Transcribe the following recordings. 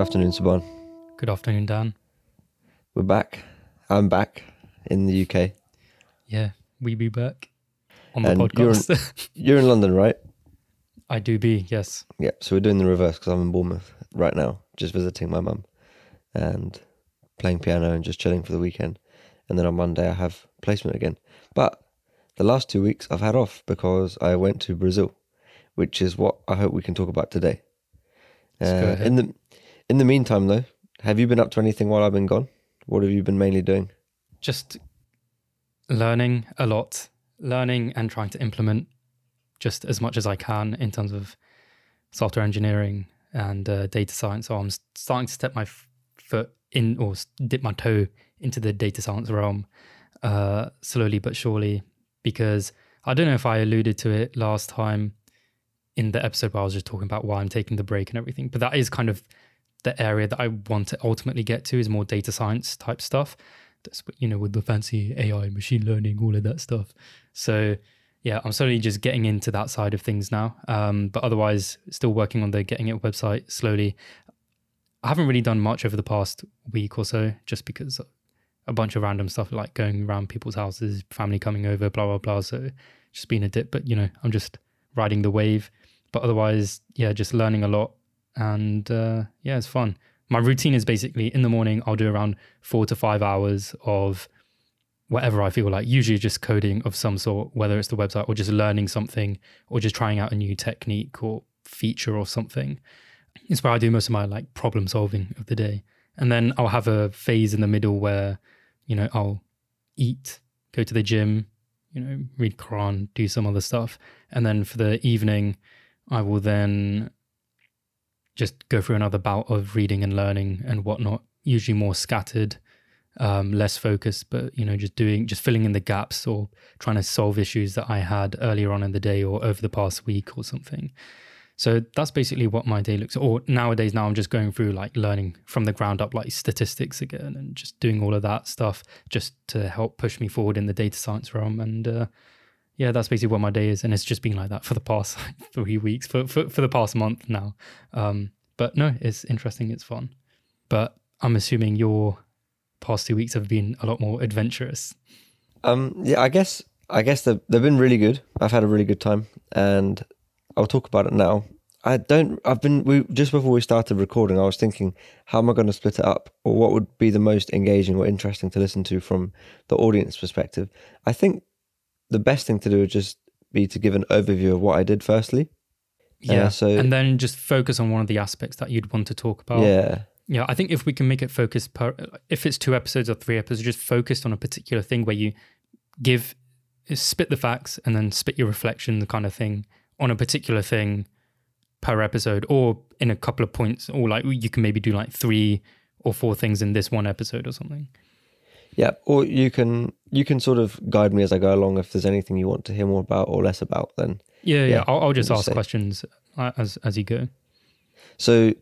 afternoon, Saban. Good afternoon, Dan. We're back. I'm back in the UK. Yeah, we be back on the And podcast. You're in London, right? I do be, yes. Yeah. So we're doing the reverse because I'm in Bournemouth right now, just visiting my mum and playing piano and just chilling for the weekend. And then on Monday I have placement again. But the last two weeks I've had off because I went to Brazil, which is what I hope we can talk about today. Uh, in the in the meantime, though, have you been up to anything while I've been gone? What have you been mainly doing? Just learning a lot, learning and trying to implement just as much as I can in terms of software engineering and uh, data science. So I'm starting to step my foot in or dip my toe into the data science realm uh, slowly but surely because I don't know if I alluded to it last time in the episode where I was just talking about why I'm taking the break and everything, but that is kind of the area that I want to ultimately get to is more data science type stuff. That's you know with the fancy AI, machine learning, all of that stuff. So yeah, I'm slowly just getting into that side of things now. Um, but otherwise, still working on the getting it website slowly. I haven't really done much over the past week or so, just because a bunch of random stuff like going around people's houses, family coming over, blah blah blah. So just been a dip, but you know, I'm just riding the wave. But otherwise, yeah, just learning a lot, and uh, yeah, it's fun. My routine is basically in the morning, I'll do around four to five hours of whatever I feel like, usually just coding of some sort, whether it's the website or just learning something or just trying out a new technique or feature or something. It's where I do most of my like problem solving of the day. And then I'll have a phase in the middle where, you know, I'll eat, go to the gym, you know, read Quran, do some other stuff. And then for the evening, I will then just go through another bout of reading and learning and whatnot, usually more scattered, um, less focused, but you know, just doing, just filling in the gaps or trying to solve issues that I had earlier on in the day or over the past week or something. So that's basically what my day looks. Or nowadays, now I'm just going through like learning from the ground up, like statistics again, and just doing all of that stuff just to help push me forward in the data science realm. And uh, yeah, that's basically what my day is, and it's just been like that for the past three weeks, for for, for the past month now. Um, but no, it's interesting, it's fun. But I'm assuming your past two weeks have been a lot more adventurous. Um, yeah, I guess I guess they've they've been really good. I've had a really good time, and I'll talk about it now. I don't. I've been we just before we started recording. I was thinking, how am I going to split it up, or what would be the most engaging or interesting to listen to from the audience perspective? I think the best thing to do would just be to give an overview of what I did firstly. Uh, yeah. so- and then just focus on one of the aspects that you'd want to talk about. Yeah, Yeah, I think if we can make it focused per, if it's two episodes or three episodes, just focused on a particular thing where you give, spit the facts and then spit your reflection, the kind of thing on a particular thing per episode, or in a couple of points, or like you can maybe do like three or four things in this one episode or something. Yeah. Or you can you can sort of guide me as I go along. If there's anything you want to hear more about or less about, then Yeah, yeah. Yeah, I'll, I'll just ask say. questions uh, as as you go. So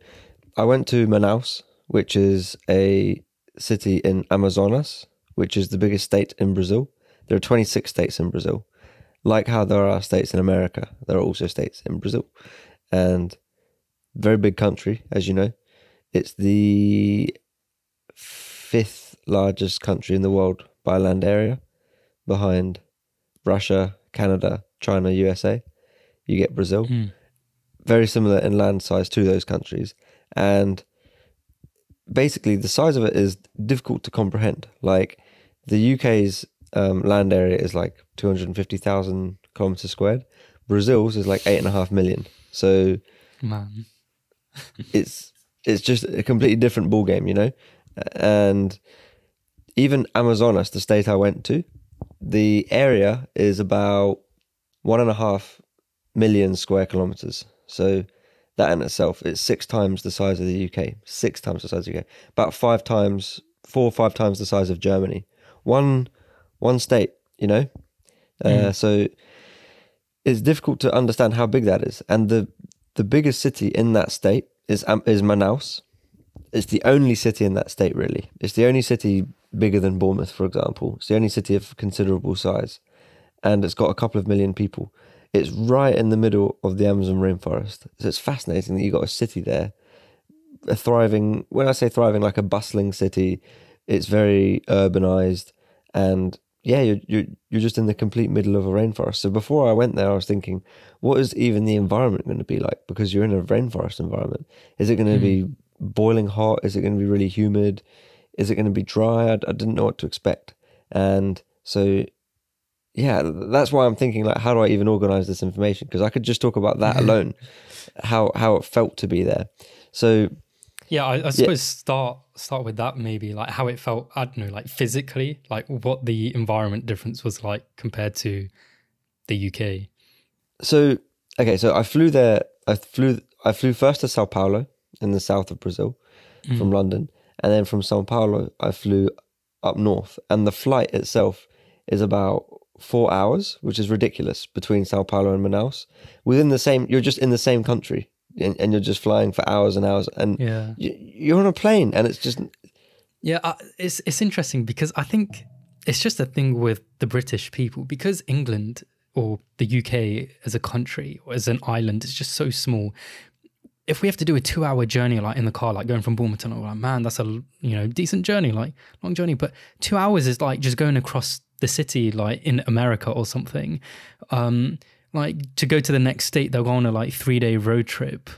I went to Manaus, which is a city in Amazonas, which is the biggest state in Brazil. There are 26 states in Brazil. Like how there are states in America, there are also states in Brazil. And very big country, as you know. It's the fifth largest country in the world by land area, behind Russia, Canada, China, USA. You get Brazil Mm. very similar in land size to those countries. And basically, the size of it is difficult to comprehend. Like the UK's um, land area is like 250,000 kilometers squared, Brazil's is like eight and a half million. So Man, it's it's just a completely different ball game, you know. And even Amazonas, the state I went to, the area is about one and a half million square kilometers. So that in itself is six times the size of the UK. Six times the size of the UK. About five times, four or five times the size of Germany. One one state, you know. Uh, Mm. so it's difficult to understand how big that is. And the the biggest city in that state is um, is Manaus. It's the only city in that state, really. It's the only city bigger than Bournemouth, for example. It's the only city of considerable size, and it's got a couple of million people. It's right in the middle of the Amazon rainforest. So it's fascinating that you've got a city there a thriving. When I say thriving, like a bustling city, it's very urbanized, and yeah, you're you're you're just in the complete middle of a rainforest. So before I went there, I was thinking, what is even the environment going to be like? Because you're in a rainforest environment. Is it going to Mm. be boiling hot? Is it going to be really humid? Is it going to be dry? I, I didn't know what to expect, and so yeah, that's why I'm thinking like, how do I even organize this information? Because I could just talk about that alone, how how it felt to be there. So Yeah, I, I suppose start start with that maybe like how it felt. I don't know, like physically, like what the environment difference was like compared to the UK. so okay, so I flew there. I flew. I flew first to Sao Paulo in the south of Brazil mm. from London, and then from Sao Paulo I flew up north. And the flight itself is about four hours, which is ridiculous between Sao Paulo and Manaus. Within the same, you're just in the same country, and, and you're just flying for hours and hours, and Yeah, y- you're on a plane, and it's just yeah. I, it's it's interesting because I think it's just a thing with the British people because England or the UK as a country or as an island is just so small. If we have to do a two-hour journey, like in the car, like going from Bournemouth, I'm like, man, that's a you know decent journey, like long journey. But two hours is like just going across the city, like in America or something. Um, like to go to the next state, they'll go on a like three-day road trip.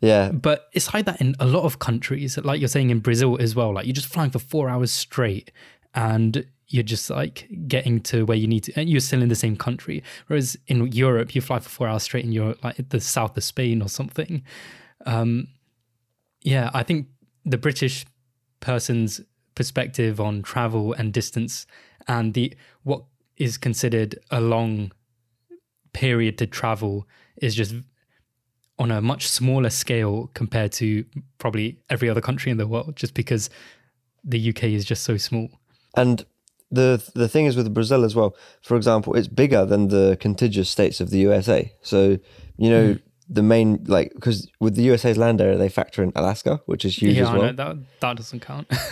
yeah, But it's like that in a lot of countries, like you're saying in Brazil as well. Like you're just flying for four hours straight, and you're just like getting to where you need to, and you're still in the same country. Whereas in Europe, you fly for four hours straight, and you're like the south of Spain or something. Um, yeah, I think the British person's perspective on travel and distance, and the what is considered a long period to travel is just on a much smaller scale compared to probably every other country in the world, just because the UK is just so small. And the the thing is with Brazil as well. For example, it's bigger than the contiguous states of the USA. So you know mm. the main like because with the USA's land area, they factor in Alaska, which is huge yeah, as I well. know that that doesn't count.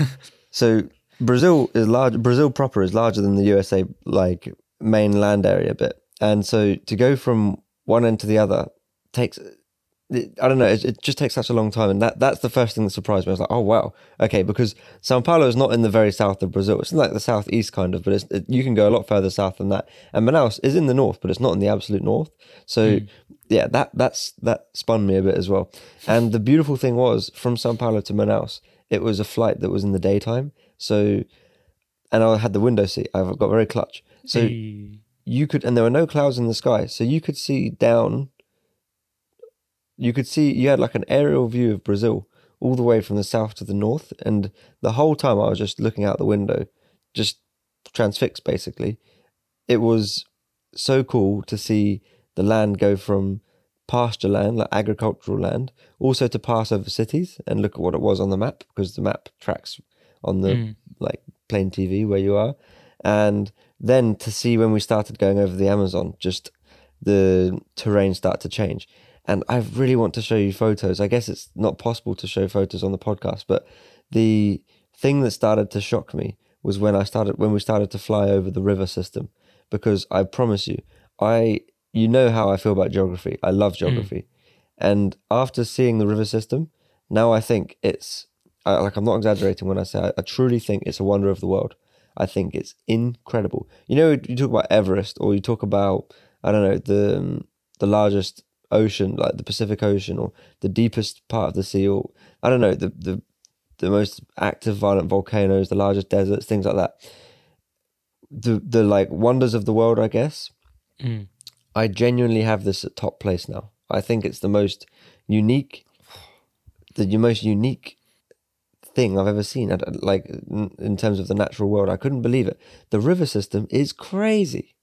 So Brazil is large. Brazil proper is larger than the USA like main land area bit, and so to go from one end to the other takes. I don't know. It, it just takes such a long time, and that that's the first thing that surprised me. I was like, "Oh wow, okay." Because Sao Paulo is not in the very south of Brazil; it's like the southeast kind of, but it's, it, you can go a lot further south than that. And Manaus is in the north, but it's not in the absolute north. So, hmm. yeah, that that's that spun me a bit as well. And the beautiful thing was, from Sao Paulo to Manaus, it was a flight that was in the daytime. So, and I had the window seat. I've got very clutch. So Hey. you could, and there were no clouds in the sky, so you could see down. You could see you had like an aerial view of Brazil all the way from the south to the north, and the whole time I was just looking out the window, just transfixed basically. It was so cool to see the land go from pasture land, like agricultural land, also to pass over cities and look at what it was on the map because the map tracks on the Mm. like plane TV where you are, and then to see when we started going over the Amazon, just the terrain start to change. And I really want to show you photos. I guess it's not possible to show photos on the podcast, but the thing that started to shock me was when I started when we started to fly over the river system. Because I promise you I you know how I feel about geography. I love hmm. geography. And after seeing the river system now I think it's I, like I'm not exaggerating when I say I, I truly think it's a wonder of the world. I think it's incredible. You know you talk about Everest or you talk about I don't know the the largest ocean like the Pacific Ocean or the deepest part of the sea or I don't know the the the most active violent volcanoes, the largest deserts, things like that. The the like wonders of the world, I guess. Mm. I genuinely have this at top place now. I think it's the most unique, the most unique thing I've ever seen. Like in terms of the natural world, I couldn't believe it. The river system is crazy.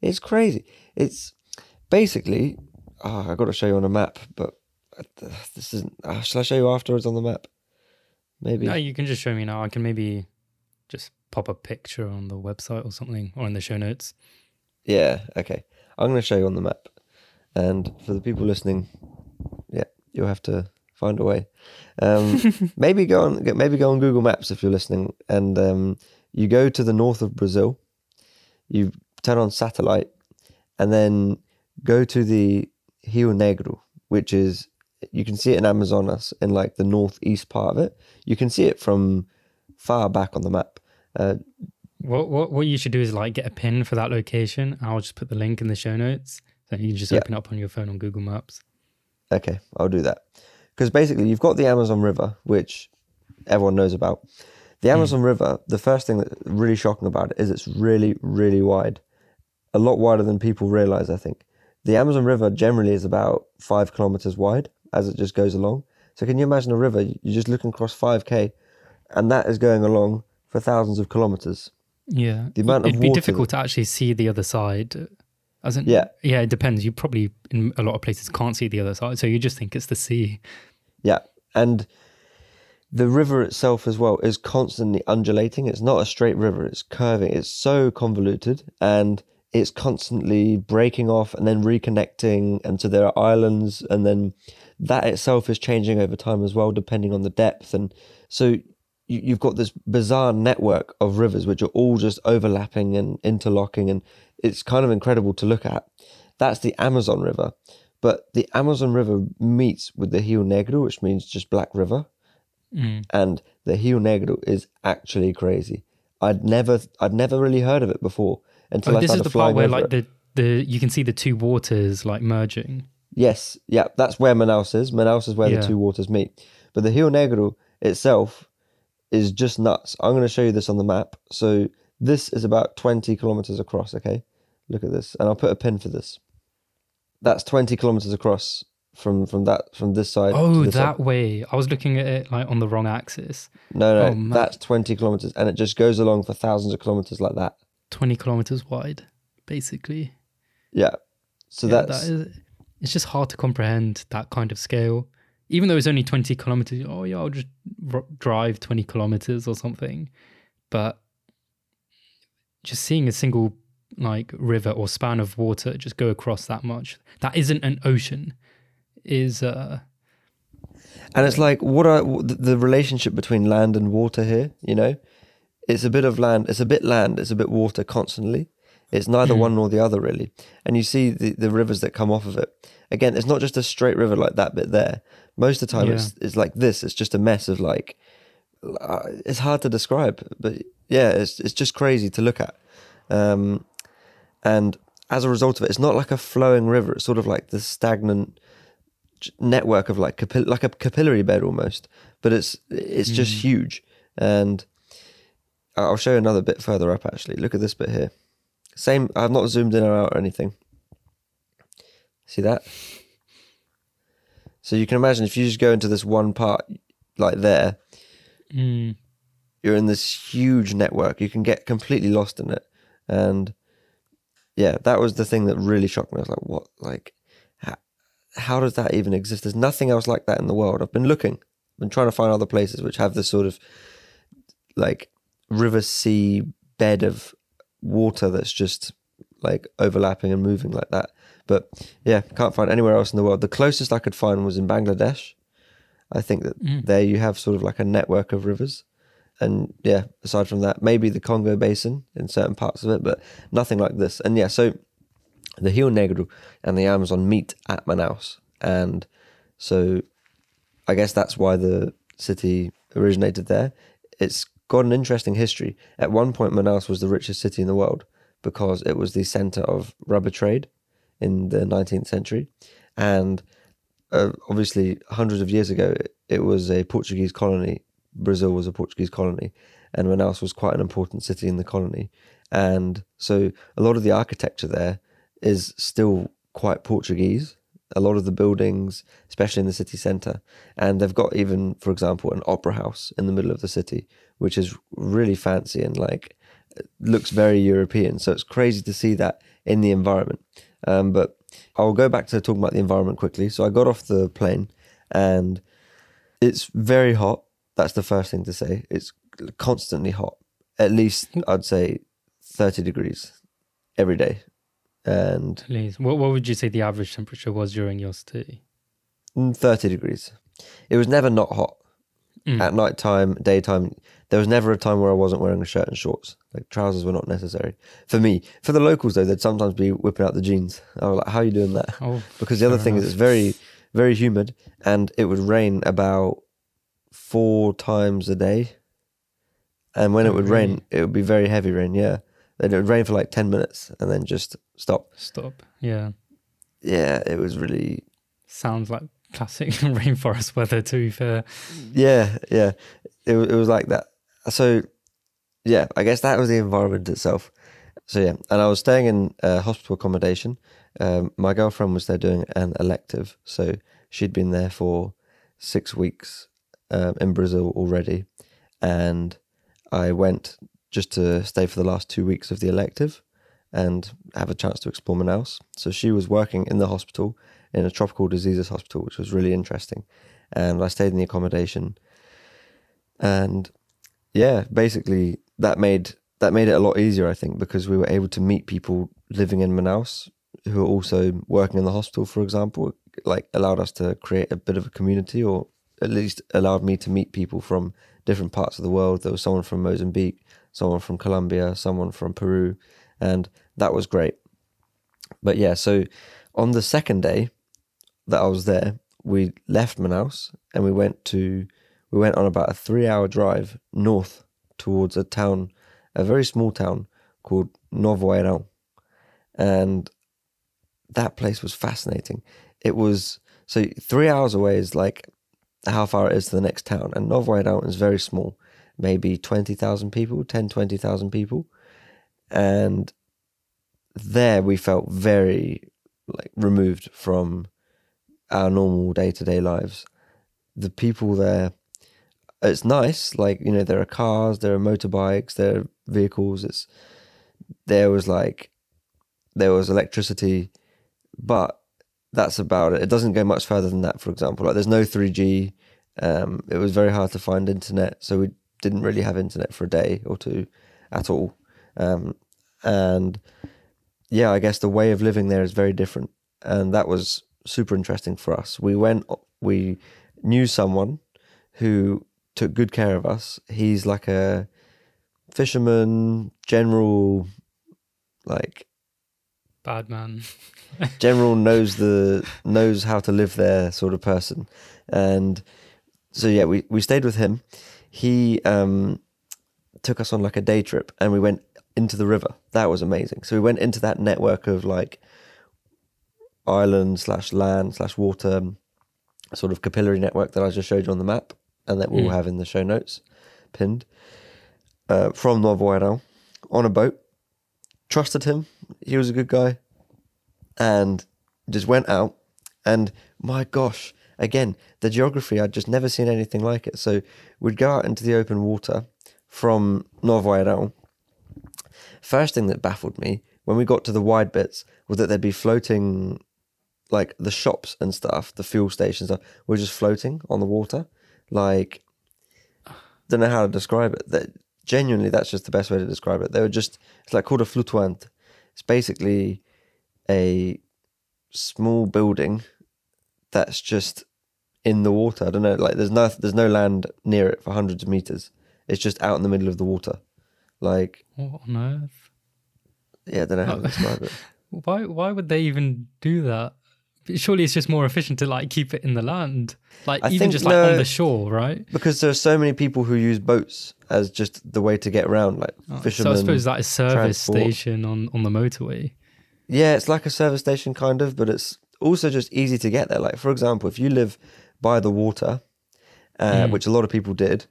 It's crazy. It's basically. Oh, I got to show you on a map, but uh, this isn't. Uh, shall I show you afterwards on the map? Maybe. No, you can just show me now. I can maybe just pop a picture on the website or something or in the show notes. Yeah, okay. I'm going to show you on the map. And for the people listening, yeah, you'll have to find a way. Um, maybe go on maybe go on Google Maps if you're listening and um, you go to the north of Brazil. You turn on satellite and then go to the Rio Negro, which is you can see it in Amazonas in like the northeast part of it. You can see it from far back on the map. Uh, What what what you should do is like get a pin for that location. I'll just put the link in the show notes. So you can just Yeah. open it up on your phone on Google Maps. Okay, I'll do that. Because basically, you've got the Amazon River, which everyone knows about. The Amazon River, the first thing that's really shocking about it is it's really, really wide. A lot wider than people realize, I think. The Amazon River generally is about five kilometers wide as it just goes along. So, can you imagine a river? You're just looking across 5k, and that is going along for thousands of kilometers. Yeah, The amount of it'd be difficult to actually see the other side. As in, Yeah. yeah, it depends. You probably in a lot of places can't see the other side, so you just think it's the sea. Yeah, and the river itself as well is constantly undulating. It's not a straight river; it's curving. It's so convoluted, and it's constantly breaking off and then reconnecting. And so there are islands, and then that itself is changing over time as well, depending on the depth. And so you, you've got this bizarre network of rivers which are all just overlapping and interlocking, and it's kind of incredible to look at. That's the Amazon River. But the Amazon River meets with the Rio Negro, which means just Black River, Mm. and the Rio Negro is actually crazy. I'd never, I'd never really heard of it before until Oh, I this is the part where like it. the the you can see the two waters like merging. Yes, yeah, that's where Manaus is. Manaus is where Yeah. the two waters meet. But the Rio Negro itself is just nuts. I'm going to show you this on the map. So this is about 20 kilometers across. Okay, look at this, and I'll put a pin for this. That's 20 kilometers across from from that from this side. Oh, this side. that way. I was looking at it like on the wrong axis. No, no, Oh, that's 20 kilometers, and it just goes along for thousands of kilometers like that. Twenty kilometers wide, basically. Yeah. So Yeah, that's that is, it's just hard to comprehend that kind of scale. Even though it's only 20 kilometers, oh yeah, I'll just r- drive 20 kilometers or something. But just seeing a single like river or span of water just go across that much, that isn't an ocean, is uh and it's like what are the relationship between land and water here? You know, it's a bit of land, it's a bit land, it's a bit water constantly. It's neither Mm. one nor the other really. And you see the, the rivers that come off of it. Again, it's not just a straight river like that bit there. Most of the time, it's it's like this. It's just a mess of like. uh, It's hard to describe, but yeah, it's it's just crazy to look at. Um, and as a result of it, it's not like a flowing river. It's sort of like the stagnant network of like capil- like a capillary bed almost. But it's it's just Mm. huge. And I'll show you another bit further up. Actually, look at this bit here. Same. I've not zoomed in or out or anything. See that? So you can imagine if you just go into this one part, like there, mm, you're in this huge network. You can get completely lost in it, and yeah, that was the thing that really shocked me. I was like, "What? Like, how, how does that even exist? There's nothing else like that in the world." I've been looking, I've been trying to find other places which have this sort of like river sea bed of water that's just like overlapping and moving like that. But yeah, can't find anywhere else in the world. The closest I could find was in Bangladesh. I think that Mm. there you have sort of like a network of rivers. And yeah, aside from that, maybe the Congo Basin in certain parts of it, but nothing like this. And yeah, so the Rio Negro and the Amazon meet at Manaus. And so I guess that's why the city originated there. It's got an interesting history. At one point, Manaus was the richest city in the world because it was the center of rubber trade in the 19th century. And uh, obviously, hundreds of years ago, it, it was a Portuguese colony. Brazil was a Portuguese colony, and Manaus was quite an important city in the colony. And so, a lot of the architecture there is still quite Portuguese. A lot of the buildings, especially in the city centre, and they've got even, for example, an opera house in the middle of the city, which is really fancy and like looks very European. So it's crazy to see that in the environment. Um, but I'll go back to talking about the environment quickly. So I got off the plane and it's very hot. That's the first thing to say. It's constantly hot. At least I'd say 30 degrees every day. And. What what would you say the average temperature was during your stay? mm, 30 degrees. It was never not hot. Mm. At night time, daytime, there was never a time where I wasn't wearing a shirt and shorts. Like trousers were not necessary. For me, for the locals though, they'd sometimes be whipping out the jeans. I was like, how are you doing that? Oh, because the other thing is it's very very humid, and it would rain about four times a day. And when Oh, it would really? rain, it would be very heavy rain. Yeah, then it would rain for like ten minutes and then just stop. Stop. Yeah. Yeah, it was really Sounds like classic rainforest weather, to be fair. yeah yeah. It it was like that. So yeah, I guess that was the environment itself. So yeah, and I was staying in uh, hospital accommodation. Um, my girlfriend was there doing an elective, so she'd been there for six weeks um, in Brazil already, and I went just to stay for the last two weeks of the elective and have a chance to explore Manaus. So she was working in the hospital in a tropical diseases hospital, which was really interesting, and I stayed in the accommodation, and yeah, basically that made that made it a lot easier, I think, because we were able to meet people living in Manaus who are also working in the hospital, for example. Like allowed us to create a bit of a community, or at least allowed me to meet people from different parts of the world. There was someone from Mozambique, someone from Colombia, someone from Peru, and that was great. But yeah, so on the second day that I was there, we left Manaus and we went to we went on about a three hour drive north towards a town, a very small town called Novo Airão. And that place was fascinating. It was so three hours away is like how far it is to the next town. And Novo Airão is very small, maybe 20,000 people, 10, 20,000 people. And there we felt very like removed from our normal day to day lives. The people there, it's nice. Like you know, there are cars, there are motorbikes, there are vehicles. It's there was like there was electricity, but that's about it. It doesn't go much further than that. For example, like there's no three G. Um, it was very hard to find internet, so we didn't really have internet for a day or two at all. Um, and yeah, I guess the way of living there is very different, and that was super interesting for us. We went, we knew someone who took good care of us. He's like a fisherman, general, like Bad man. general knows the knows how to live there sort of person, and so yeah, we we stayed with him. He um took us on like a day trip, and we went into the river. That was amazing. So we went into that network of like island slash land slash water um, sort of capillary network that I just showed you on the map, and that we'll Mm. have in the show notes pinned uh, from Novo Airão on a boat. Trusted him. He was a good guy, and just went out. And my gosh, again, the geography I'd just never seen anything like it. So we'd go out into the open water from Novo Airão. First thing that baffled me when we got to the wide bits was that there'd be floating, like the shops and stuff, the fuel stations stuff, were just floating on the water. Like, don't know how to describe it. That genuinely, that's just the best way to describe it. They were just it's like called a flutuante. It's basically a small building that's just in the water. I don't know, like there's no there's no land near it for hundreds of meters. It's just out in the middle of the water. Like What on earth? yeah, I don't know how to describe it. Why? Why would they even do that? Surely it's just more efficient to like keep it in the land, like I even think just like no- on the shore, right? Because there are so many people who use boats as just the way to get around, like Oh, fishermen. so I suppose that is service transport. station on on the motorway. Yeah, it's like a service station kind of, but it's also just easy to get there. Like for example, if you live by the water, uh, Mm. which a lot of people did,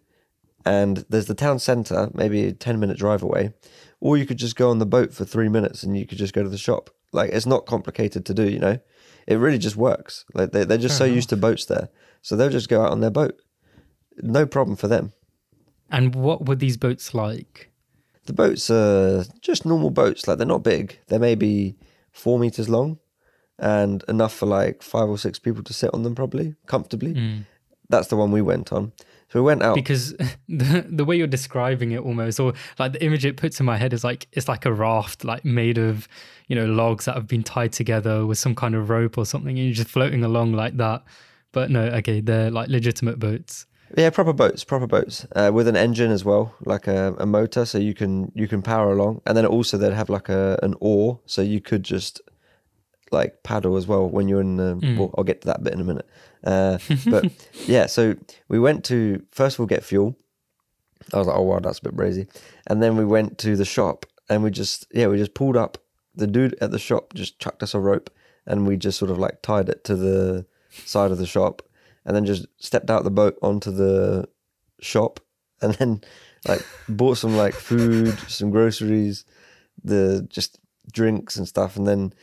and there's the town centre, maybe a ten minute drive away, or you could just go on the boat for three minutes and you could just go to the shop. Like it's not complicated to do, you know. It really just works. Like they, they're just Fair so used to boats there, so they'll just go out on their boat. No problem for them. And what were these boats like? The boats are just normal boats. Like they're not big. They're maybe four meters long, and enough for like five or six people to sit on them, probably comfortably. Mm. That's the one we went on. So we went out. Because the the way you're describing it almost, or like the image it puts in my head is like it's like a raft, like made of you know logs that have been tied together with some kind of rope or something, and you're just floating along like that. But no, okay, they're like legitimate boats. yeah, proper boats, proper boats uh, with an engine as well, like a, a motor, so you can you can power along. And then also they'd have like a an oar, so you could just like paddle as well when you're in the. Mm. Well, I'll get to that bit in a minute. Uh, but yeah, so we went to first of all get fuel. I was like, oh wow, that's a bit brazy. And then we went to the shop and we just yeah we just pulled up. The dude at the shop just chucked us a rope and we just sort of like tied it to the side of the shop and then just stepped out the boat onto the shop and then like bought some like food, some groceries, the just drinks and stuff, and then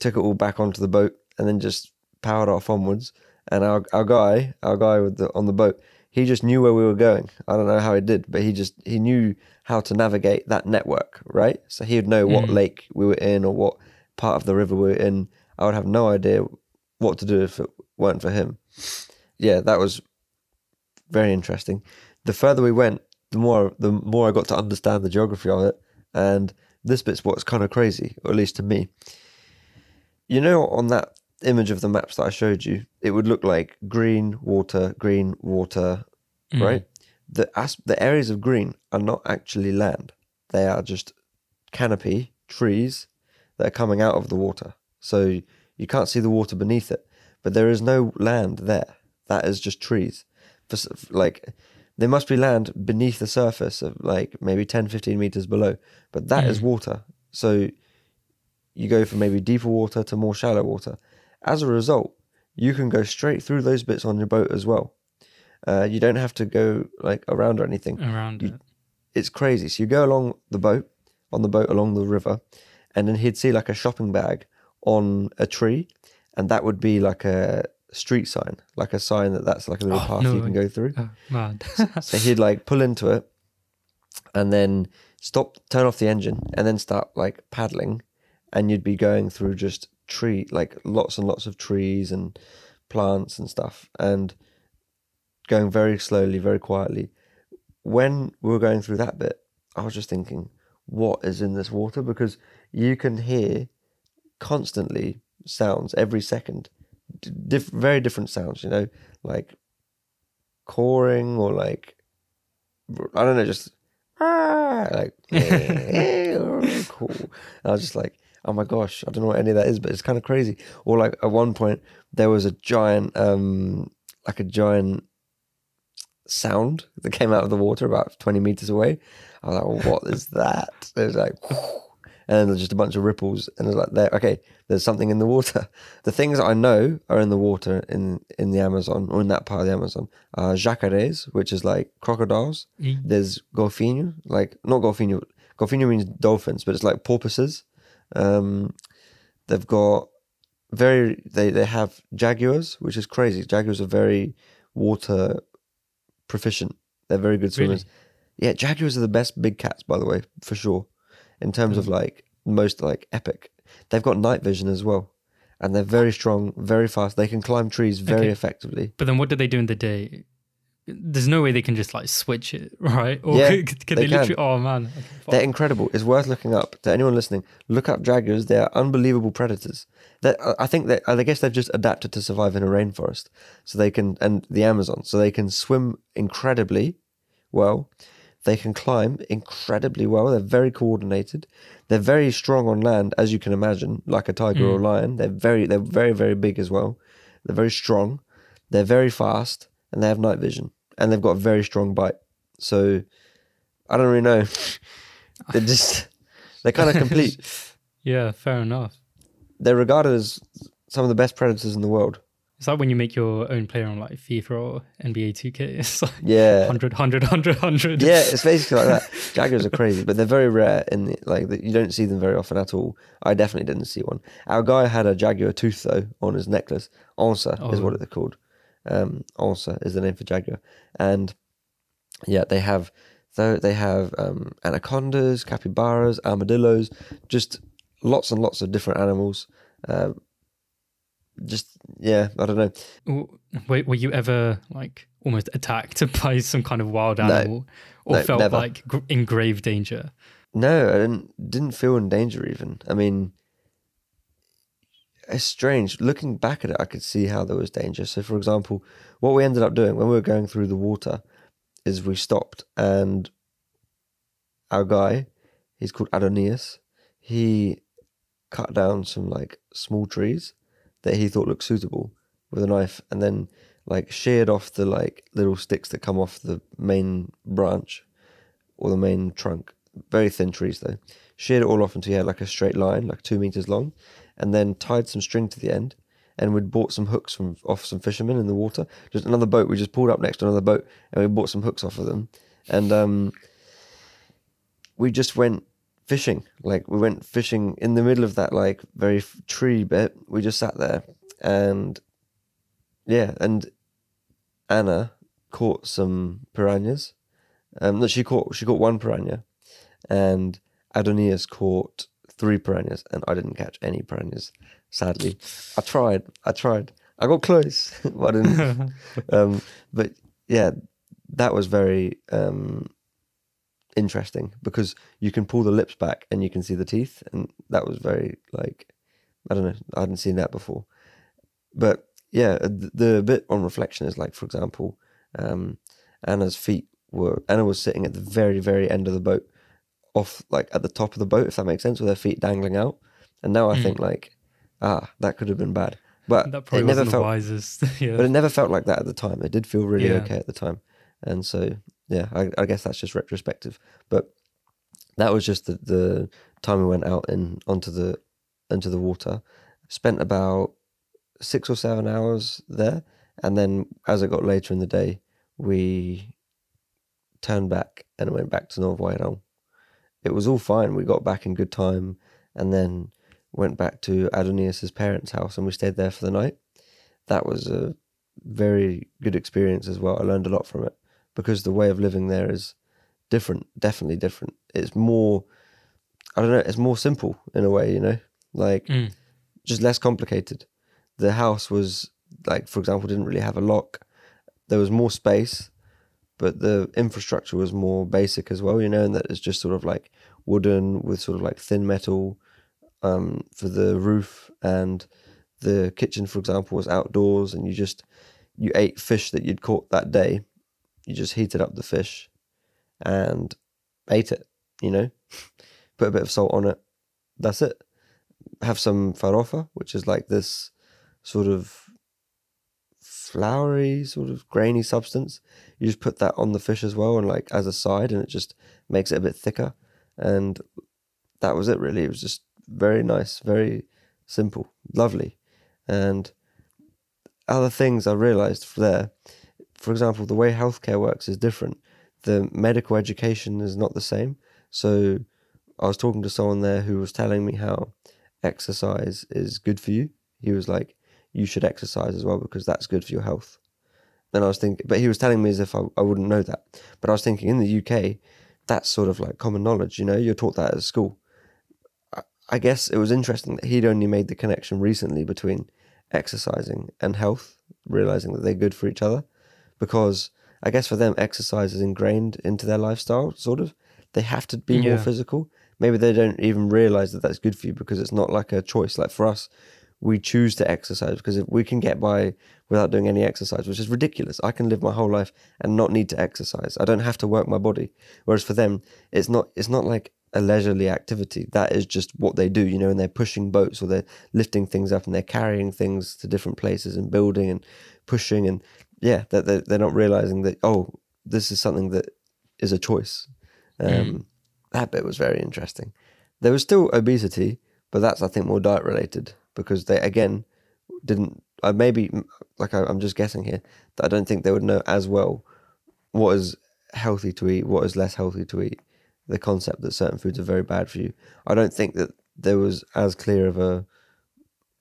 took it all back onto the boat and then just powered off onwards. And our our guy, our guy with the on the boat, he just knew where we were going. I don't know how he did, but he just he knew how to navigate that network, right? So he would know what Mm. lake we were in or what part of the river we were in. I would have no idea what to do if it weren't for him. Yeah, that was very interesting. The further we went, the more the more I got to understand the geography of it, and this bit's what's kind of crazy, or at least to me. You know, on that image of the maps that I showed you, it would look like green water, green water, Mm. right? The as- the areas of green are not actually land; they are just canopy trees that are coming out of the water. So you can't see the water beneath it, but there is no land there. That is just trees. For, like there must be land beneath the surface of like maybe 10 15 meters below but that is Mm. water so you go from maybe deeper water to more shallow water as a result you can go straight through those bits on your boat as well uh, you don't have to go like around or anything around You- it. it's crazy. So you go along the boat, on the boat along the river, and then he'd see like a shopping bag on a tree, and that would be like a street sign, like a sign that that's like a little Oh, path no you can go through. Oh, mad. So he'd like pull into it, and then stop, turn off the engine, and then start like paddling, and you'd be going through just tree, like lots and lots of trees and plants and stuff, and going very slowly, very quietly. When we were going through that bit, I was just thinking, what is in this water? Because you can hear constantly sounds every second, very different sounds, you know, like cawing or like, I don't know, just ah, like, cool. And I was just like, oh my gosh, I don't know what any of that is, but it's kind of crazy. Or like at one point, there was a giant, um, like a giant sound that came out of the water about 20 meters away. I was like, well, what is that? It was like, and then there's just a bunch of ripples. And it was like, there, okay, there's something in the water. The things that I know are in the water in, in the Amazon or in that part of the Amazon are jacares, which is like crocodiles. E- There's golfinho, like not golfinho. Golfinho means dolphins, but it's like porpoises. Um, they've got very they they have jaguars, which is crazy. Jaguars are very water proficient. They're very good Really? swimmers. Yeah, jaguars are the best big cats, by the way, for sure. In terms of like most like epic, they've got night vision as well, and they're very strong, very fast. They can climb trees very Okay. effectively. But then what do they do in the day? There's no way they can just like switch it, right? Or Yeah, could, could they they, can. Oh man. They're incredible. It's worth looking up. To anyone listening, look up jaguars. They are unbelievable predators. That I think that I guess they've just adapted to survive in a rainforest, so they can and the Amazon, so they can swim incredibly well. They can climb incredibly well. They're very coordinated. They're very strong on land, as you can imagine, like a tiger or mm. a lion. They're very, they're very, very big as well. They're very strong. They're very fast, and they have night vision, and they've got a very strong bite. So I don't really know. They're just they're kind of complete. yeah, fair enough. They're regarded as some of the best predators in the world. It's like when you make your own player on like FIFA or NBA 2K. It's like Yeah, 100, 100, 100, 100. yeah, it's basically like that. Jaguars are crazy, but they're very rare in the, like that you don't see them very often at all. I definitely didn't see one. Our guy had a jaguar tooth though on his necklace. Onça is Oh. what they're called. Um, Onça is the name for jaguar, and yeah, they have though they have um, anacondas, capybaras, armadillos, just lots and lots of different animals. Um, just yeah, I don't know. Were, were you ever like almost attacked by some kind of wild No. animal or No, felt never. like in grave danger? No, I didn't didn't feel in danger even. I mean it's strange. Looking back at it, I could see how there was danger. So for example, what we ended up doing when we were going through the water is we stopped and our guy, he's called Adonias, he cut down some like small trees that he thought looked suitable with a knife, and then like sheared off the like little sticks that come off the main branch or the main trunk. Very thin trees though. Sheared it all off until you had like a straight line, like two meters long, and then tied some string to the end. And we'd bought some hooks from off some fishermen in the water. Just another boat. We just pulled up next to another boat, and we bought some hooks off of them. And um, we just went fishing. Like we went fishing in the middle of that like very tree bit. We just sat there, and yeah, and Anna caught some piranhas. Um, no, she caught she caught one piranha, and Adonias caught three piranhas, and I didn't catch any piranhas. Sadly, I tried. I tried. I got close, but I didn't. um, but yeah, that was very um, interesting because you can pull the lips back and you can see the teeth, and that was very like I don't know. I hadn't seen that before, but yeah, the, the bit on reflection is like, for example, um, Anna's feet were Anna was sitting at the very very end of the boat, off like at the top of the boat, if that makes sense, with her feet dangling out. And now I Mm. think like, ah, that could have been bad, but that probably it never wasn't the felt. wisest. yeah. But it never felt like that at the time. It did feel really Yeah. okay at the time, and so yeah, I, I guess that's just retrospective. But that was just the, the time we went out in onto the into the water. Spent about six or seven hours there, and then as it got later in the day, we turned back and went back to North It was all fine. We got back in good time, and then went back to Adonias's parents' house, and we stayed there for the night. That was a very good experience as well. I learned a lot from it because the way of living there is different, definitely different. It's more, I don't know, it's more simple in a way, you know, like Mm. just less complicated. The house was like, for example, didn't really have a lock. There was more space, but the infrastructure was more basic as well, you know, and that it's just sort of like wooden with sort of like thin metal um, for the roof, and the kitchen, for example, was outdoors, and you just you ate fish that you'd caught that day. You just heated up the fish and ate it, you know, put a bit of salt on it. That's it. Have some farofa, which is like this sort of floury, sort of grainy substance. You just put that on the fish as well, and like as a side, and it just makes it a bit thicker. And that was it, really. It was just very nice, very simple, lovely. And other things I realized there, for example, the way healthcare works is different. The medical education is not the same. So I was talking to someone there who was telling me how exercise is good for you. He was like, you should exercise as well because that's good for your health. And I was thinking, but he was telling me as if I, I wouldn't know that. But I was thinking in the UK, that's sort of like common knowledge, you know, you're taught that at school. I, I guess it was interesting that he'd only made the connection recently between exercising and health, realizing that they're good for each other. Because I guess for them, exercise is ingrained into their lifestyle, sort of. They have to be more physical. Maybe they don't even realize that that's good for you because it's not like a choice. Like for us, we choose to exercise because if we can get by without doing any exercise, which is ridiculous. I can live my whole life and not need to exercise. I don't have to work my body. Whereas for them, it's not it's not like a leisurely activity. That is just what they do, you know, and they're pushing boats or they're lifting things up and they're carrying things to different places and building and pushing and yeah, that they're, they're not realizing that oh, this is something that is a choice. Um, Mm. That bit was very interesting. There was still obesity, but that's I think more diet related because they again didn't. I maybe like I, I'm just guessing here that I don't think they would know as well what is healthy to eat, what is less healthy to eat. The concept that certain foods are very bad for you. I don't think that there was as clear of a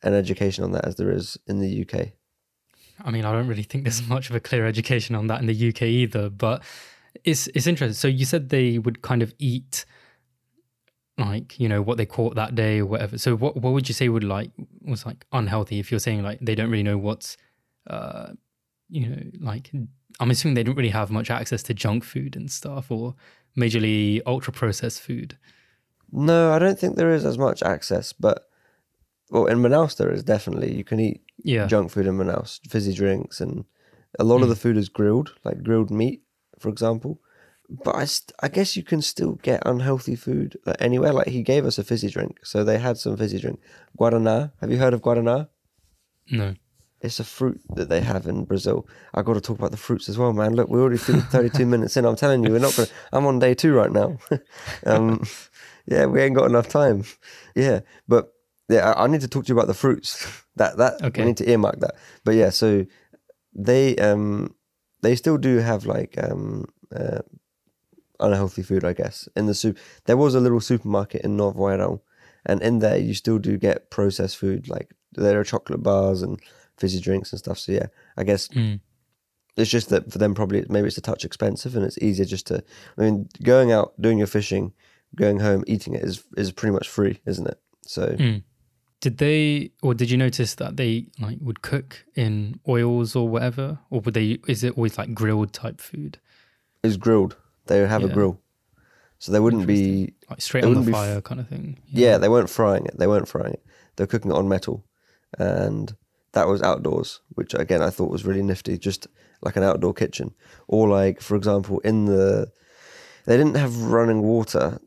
an education on that as there is in the UK. I mean, I don't really think there's much of a clear education on that in the UK either, but it's it's interesting. So you said they would kind of eat like, you know, what they caught that day or whatever. So what what would you say would like was like unhealthy if you're saying like they don't really know what's uh you know, like I'm assuming they don't really have much access to junk food and stuff or majorly ultra processed food. No, I don't think there is as much access, but well, in Manaus there is definitely. You can eat Yeah. junk food in Manaus, fizzy drinks, and a lot of Mm. the food is grilled, like grilled meat, for example. But I, st- I guess you can still get unhealthy food anywhere. Like he gave us a fizzy drink, so they had some fizzy drink. Guaraná. Have you heard of Guaraná? No. It's a fruit that they have in Brazil. I got to talk about the fruits as well, man. Look, we're already 32 minutes in. I'm telling you, we're not going. to I'm on day two right now. um, yeah, we ain't got enough time. Yeah, but yeah, I, I need to talk to you about the fruits. that that Okay. we need to earmark that. But yeah, so they um they still do have like um uh, unhealthy food, I guess. In the soup, there was a little supermarket in Airão, and in there you still do get processed food. Like there are chocolate bars and fizzy drinks and stuff. So yeah, I guess Mm. it's just that for them probably maybe it's a touch expensive and it's easier just to. I mean, going out doing your fishing, going home eating it is is pretty much free, isn't it? So Mm. Did they, or did you notice that they like would cook in oils or whatever, or would they? Is it always like grilled type food, it's grilled. They would have a grill, so they wouldn't be like straight on the wouldn't be f- fire kind of thing? Yeah, they weren't frying it. They weren't frying it. They were cooking it on metal, and that was outdoors, which again I thought was really nifty. Just like an outdoor kitchen, or like for example, in the they didn't have running water,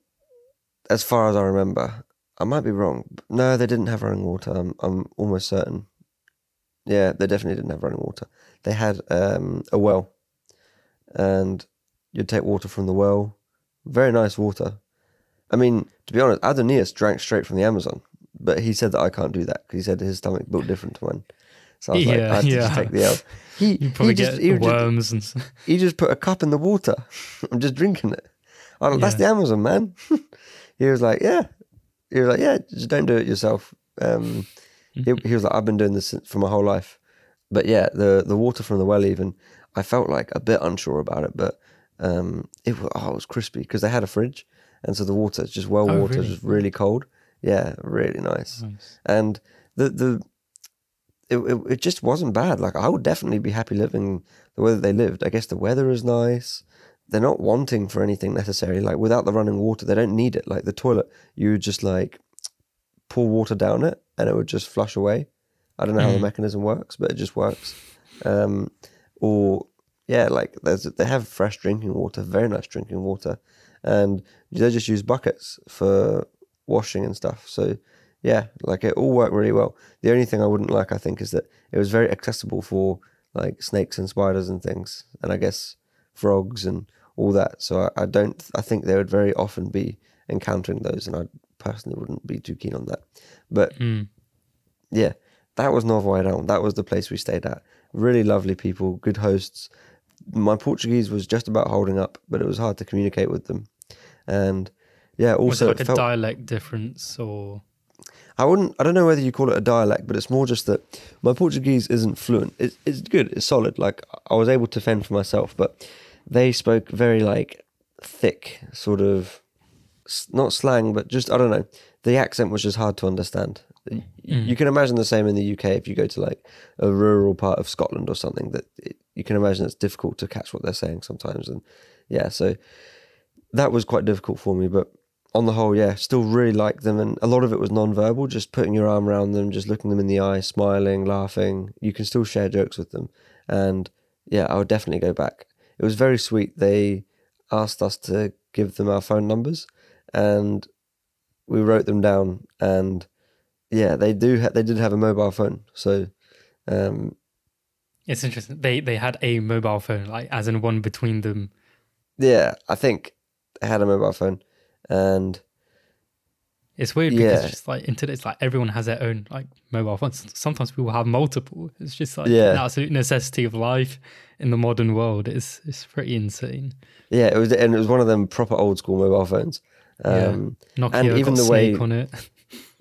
as far as I remember. I might be wrong. No, they didn't have running water. I'm I'm almost certain. Yeah, they definitely didn't have running water. They had um, a well, and you'd take water from the well. Very nice water. I mean, to be honest, Adonias drank straight from the Amazon, but he said that I can't do that because he said his stomach built different to mine. So I was like, I had to just take the L. He, You probably he just get he just, worms and s- he just put a cup in the water. I'm just drinking it. I'm like, that's the Amazon, man. he was like, yeah. He was like, yeah, just don't do it yourself. Um, he, he was like, I've been doing this for my whole life. But yeah, the the water from the well, even I felt like a bit unsure about it, but um, it was oh, it was crispy because they had a fridge, and so the water, just well Oh, water, really? just really cold. Yeah, really nice. Nice. And the the it, it it just wasn't bad. Like I would definitely be happy living the way that they lived. I guess the weather is nice. They're not wanting for anything necessarily. Like without the running water, they don't need it. Like the toilet, you would just like pour water down it, and it would just flush away. I don't know how the Mm. mechanism works, but it just works. Um, or yeah, like there's they have fresh drinking water, very nice drinking water, and they just use buckets for washing and stuff. So yeah, like it all worked really well. The only thing I wouldn't like, I think, is that it was very accessible for like snakes and spiders and things, and I guess frogs and all that. So I, I don't. I think they would very often be encountering those, and I personally wouldn't be too keen on that. But Mm. yeah, that was Novo Airão. That was the place we stayed at. Really lovely people, good hosts. My Portuguese was just about holding up, but it was hard to communicate with them. And yeah, Was also it like a felt, dialect difference or? I wouldn't. I don't know whether you call it a dialect, but it's more just that my Portuguese isn't fluent. It's it's good. It's solid. Like I was able to fend for myself, but they spoke very like thick, sort of not slang, but just I don't know. The accent was just hard to understand. Mm. You can imagine the same in the UK if you go to like a rural part of Scotland or something. That it, you can imagine it's difficult to catch what they're saying sometimes, and yeah, so that was quite difficult for me. But on the whole, yeah, still really like them, and a lot of it was non-verbal, just putting your arm around them, just looking them in the eye, smiling, laughing. You can still share jokes with them, and yeah, I would definitely go back. It was very sweet. They asked us to give them our phone numbers, and we wrote them down. And yeah, they do. Ha- they did have a mobile phone, so um, It's interesting. They they had a mobile phone, like as in one between them. yeah, I think they had a mobile phone, and It's weird because Yeah. it's just like in today's like everyone has their own like mobile phones. Sometimes people have multiple. It's just like Yeah. an absolute necessity of life in the modern world. It's it's pretty insane. yeah, it was, and it was one of them proper old school mobile phones. Yeah. Um, Nokia And even got the way- Snake on it.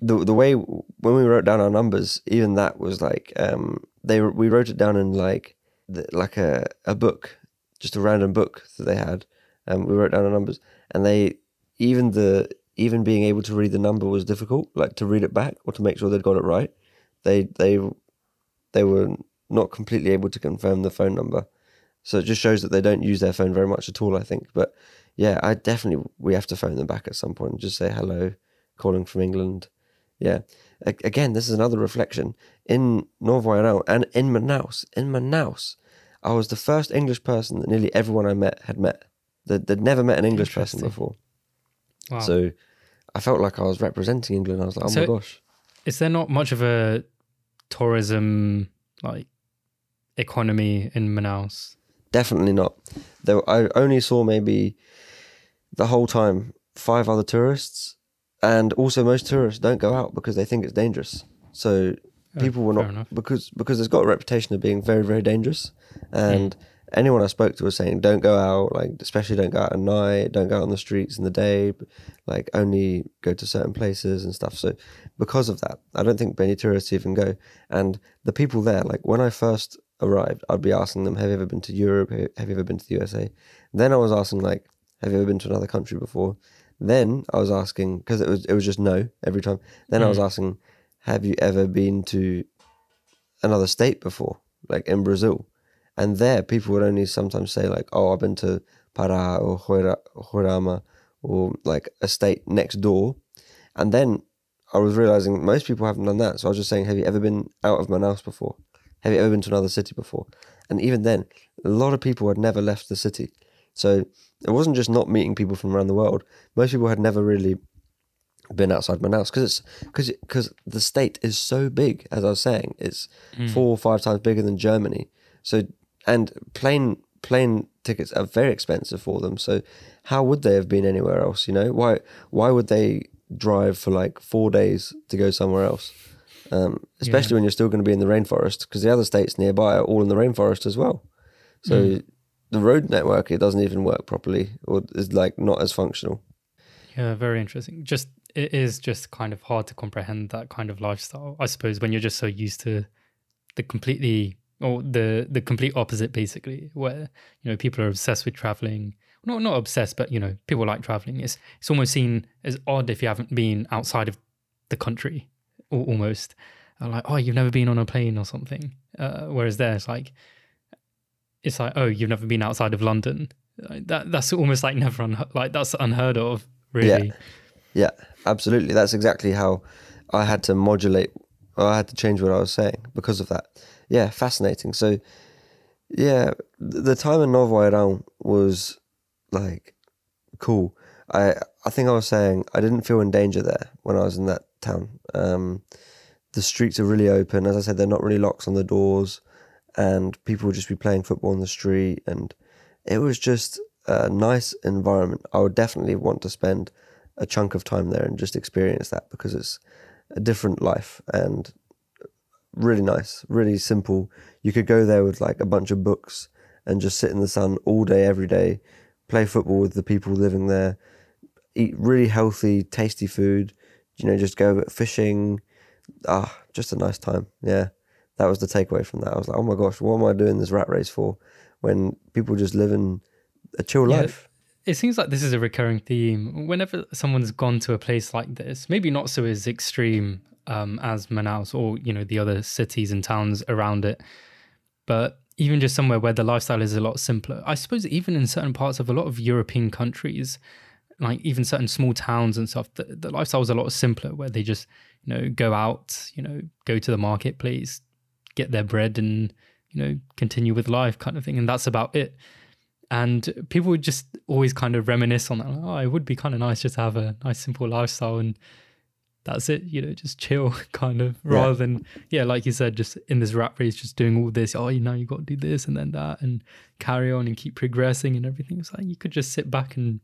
the the way when we wrote down our numbers, even that was like um, they we wrote it down in like the, like a a book, just a random book that they had, and we wrote down our numbers, and they even the even being able to read the number was difficult, like to read it back or to make sure they'd got it right. They they they were not completely able to confirm the phone number, so it just shows that they don't use their phone very much at all. I think, but yeah, I definitely we have to phone them back at some point and just say hello, calling from England. Yeah. A- Again, this is another reflection. In Novo and in Manaus, in Manaus, I was the first English person that nearly everyone I met had met. They'd, they'd never met an English person before. Wow. So I felt like I was representing England. I was like, oh So- my gosh. Is there not much of a tourism like economy in Manaus? Definitely not. There, I only saw maybe the whole time five other tourists, and also most tourists don't go out because they think it's dangerous. So Oh, people were not because because it's got a reputation of being very very dangerous, and Hmm. anyone I spoke to was saying don't go out, like especially don't go out at night, don't go out on the streets in the day, like only go to certain places and stuff. So because of that, I don't think many tourists even go. And the people there, like when I first arrived, I'd be asking them, "Have you ever been to Europe? Have you ever been to the USA?" Then I was asking like, "Have you ever been to another country before?" Then I was asking because it was it was just no every time. Then I was mm. asking, "Have you ever been to another state before, like in Brazil?" And there, people would only sometimes say like, "Oh, I've been to Pará or Roraima or like a state next door," and then I was realizing most people haven't done that. So I was just saying, "Have you ever been out of Manaus before? Have you ever been to another city before?" And even then, a lot of people had never left the city. So it wasn't just not meeting people from around the world. Most people had never really been outside Manaus because it's because because the state is so big. As I was saying, it's four or five times bigger than Germany. So and plane plane tickets are very expensive for them. So how would they have been anywhere else? You know why why would they drive for like four days to go somewhere else? Um, especially when you're still going to be in the rainforest because the other states nearby are all in the rainforest as well. So the road network it doesn't even work properly or is like not as functional. Yeah, very interesting. Just it is just kind of hard to comprehend that kind of lifestyle. I suppose when you're just so used to the completely or the the complete opposite basically, where you know people are obsessed with traveling. Not not obsessed, but you know people like traveling. It's it's almost seen as odd if you haven't been outside of the country, almost. Like oh, you've never been on a plane or something. Uh, whereas there, it's like it's like oh, you've never been outside of London. That that's almost like never unhe- like that's unheard of. Really. Yeah, yeah, absolutely. That's exactly how I had to modulate. I had to change what I was saying because of that. Yeah, fascinating. So, yeah, the time in Novo Airão was like cool. I I think I was saying I didn't feel in danger there when I was in that town. Um, the streets are really open. As I said, they're not really locks on the doors, and people would just be playing football on the street, and it was just a nice environment. I would definitely want to spend a chunk of time there and just experience that because it's a different life and really nice, really simple. You could go there with like a bunch of books and just sit in the sun all day, every day, play football with the people living there, eat really healthy, tasty food. You know, just go fishing. Ah, just a nice time. Yeah, that was the takeaway from that. I was like, oh my gosh, what am I doing this rat race for? When people just live in a chill Yeah. life. It seems like this is a recurring theme. Whenever someone's gone to a place like this, maybe not so as extreme um, as Manaus or you know the other cities and towns around it, but even just somewhere where the lifestyle is a lot simpler. I suppose even in certain parts of a lot of European countries, like even certain small towns and stuff, the, the lifestyle is a lot simpler where they just you know go out, you know go to the marketplace, get their bread and you know continue with life kind of thing, and that's about it and people would just always kind of reminisce on that. Like, oh, it would be kind of nice just to have a nice, simple lifestyle, and that's it. You know, just chill, kind of, Yeah. rather than yeah, like you said, just in this rat race, just doing all this. Oh, you know, you got to do this and then that, and carry on and keep progressing and everything. It's like you could just sit back and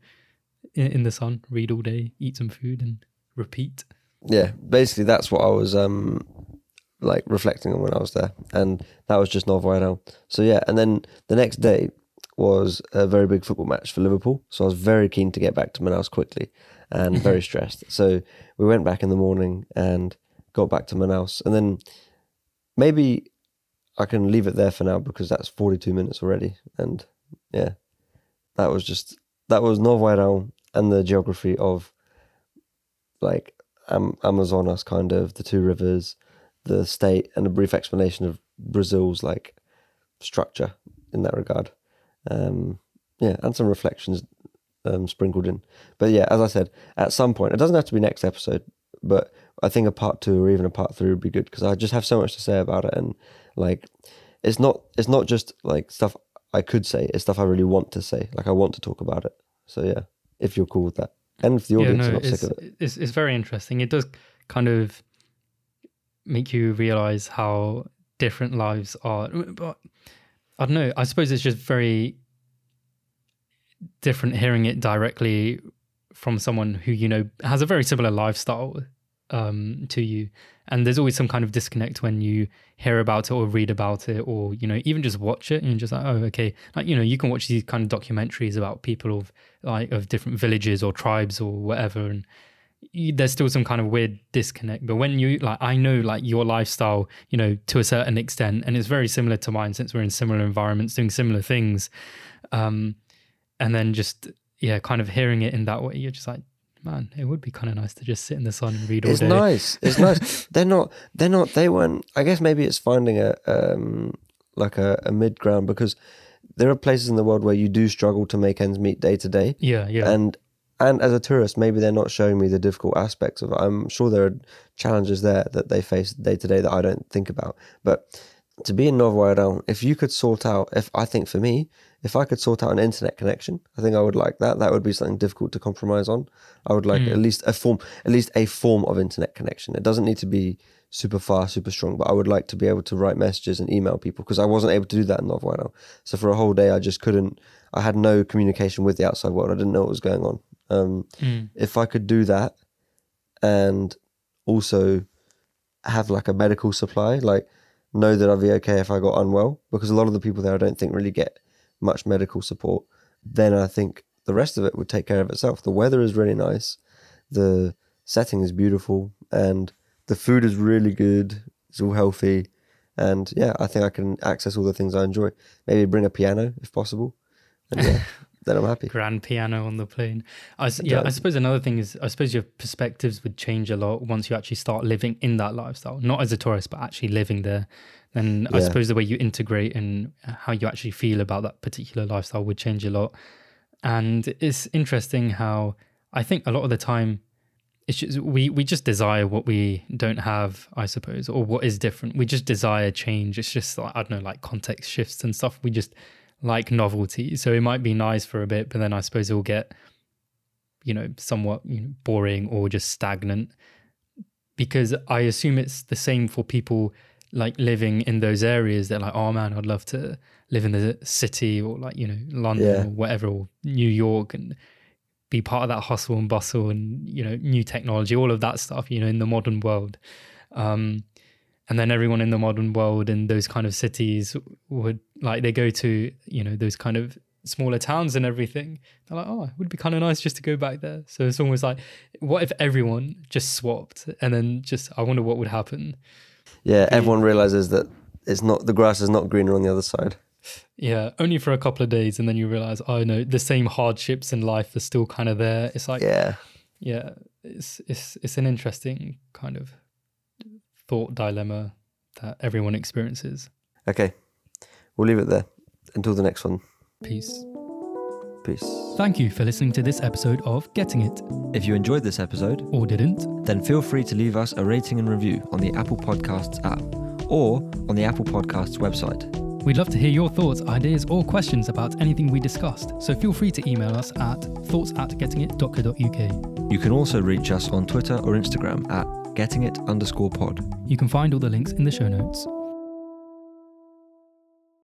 in, in the sun, read all day, eat some food, and repeat. yeah, basically that's what I was um like reflecting on when I was there, and that was just Novo Airão. So yeah, and then the next day was a very big football match for Liverpool. So I was very keen to get back to Manaus quickly, and very stressed. So we went back in the morning and got back to Manaus, and then maybe I can leave it there for now because that's forty-two minutes already, and yeah, that was just that was Novo and the geography of like Am- Amazonas, kind of the two rivers, the state, and a brief explanation of Brazil's like structure in that regard. Um, yeah, and some reflections um, sprinkled in. But yeah, as I said, at some point, it doesn't have to be next episode, but I think a part two or even a part three would be good because I just have so much to say about it, and like, it's not it's not just like stuff I could say. It's stuff I really want to say. Like I want to talk about it. So yeah, if you're cool with that, and if the audience are not sick of it, it's it's very interesting. It does kind of make you realize how different lives are. But I don't know. I suppose it's just very different hearing it directly from someone who you know has a very similar lifestyle um, to you. And there's always some kind of disconnect when you hear about it or read about it, or you know even just watch it and you're just like, oh, okay. Like you know you can watch these kind of documentaries about people of like of different villages or tribes or whatever, and there's still some kind of weird disconnect. But when you like, I know like your lifestyle, you know, to a certain extent, and it's very similar to mine since we're in similar environments, doing similar things. Um, and then just yeah, kind of hearing it in that way, you're just like, man, it would be kind of nice to just sit in the sun and read all it's day. It's nice. It's nice. they're not. They're not. They weren't. I guess maybe it's finding a um like a, a mid ground because there are places in the world where you do struggle to make ends meet day to day, Yeah, yeah, and and as a tourist, maybe they're not showing me the difficult aspects of it. I'm sure there are challenges there that they face day to day that I don't think about. But to be in Novo if you could sort out, if I think for me, if I could sort out an internet connection, I think I would like that. That would be something difficult to compromise on. I would like Mm. at least a form, at least a form of internet connection. It doesn't need to be super fast, super strong, but I would like to be able to write messages and email people because I wasn't able to do that in Novo So for a whole day, I just couldn't. I had no communication with the outside world. I didn't know what was going on. Um, Mm. if I could do that and also have like a medical supply, like know that I'd be okay if I got unwell, because a lot of the people there I don't think really get much medical support, then I think the rest of it would take care of itself. The weather is really nice, the setting is beautiful, and the food is really good. It's all healthy. And yeah, I think I can access all the things I enjoy. Maybe bring a piano if possible. And yeah, then I'm happy. grand piano on the plane. I yeah, I suppose another thing is I suppose your perspectives would change a lot once you actually start living in that lifestyle, not as a tourist, but actually living there. Then I Yeah. suppose the way you integrate and how you actually feel about that particular lifestyle would change a lot. And it's interesting how I think a lot of the time it's just we we just desire what we don't have, I suppose, or what is different. We just desire change. It's just like I don't know, like context shifts and stuff. We just like novelty. So it might be nice for a bit, but then I suppose it will get, you know, somewhat you know, boring or just stagnant. Because I assume it's the same for people like living in those areas. They're like, oh man, I'd love to live in the city or like you know London Yeah. or whatever or New York and be part of that hustle and bustle and you know new technology, all of that stuff. You know, in the modern world. Um, and then everyone in the modern world in those kind of cities would like they go to you know those kind of smaller towns and everything. They're like oh it would be kind of nice just to go back there. So it's almost like what if everyone just swapped? And then just i wonder what would happen. Yeah, everyone realizes that it's not the grass is not greener on the other side. yeah only for a couple of days and then you realize oh no the same hardships in life are still kind of there. It's like Yeah. yeah it's it's it's an interesting kind of thought dilemma that everyone experiences Okay. We'll leave it there. Until the next one. peace Peace. Thank you for listening to this episode of Getting It, If you enjoyed this episode, or didn't. then feel free to leave us a rating and review on the Apple Podcasts app or on the Apple Podcasts website. We'd love to hear your thoughts, ideas, or questions about anything we discussed, so feel free to email us at thoughts at gettingit.co.uk. You can also reach us on Twitter or Instagram at gettingit underscore pod. You can find all the links in the show notes.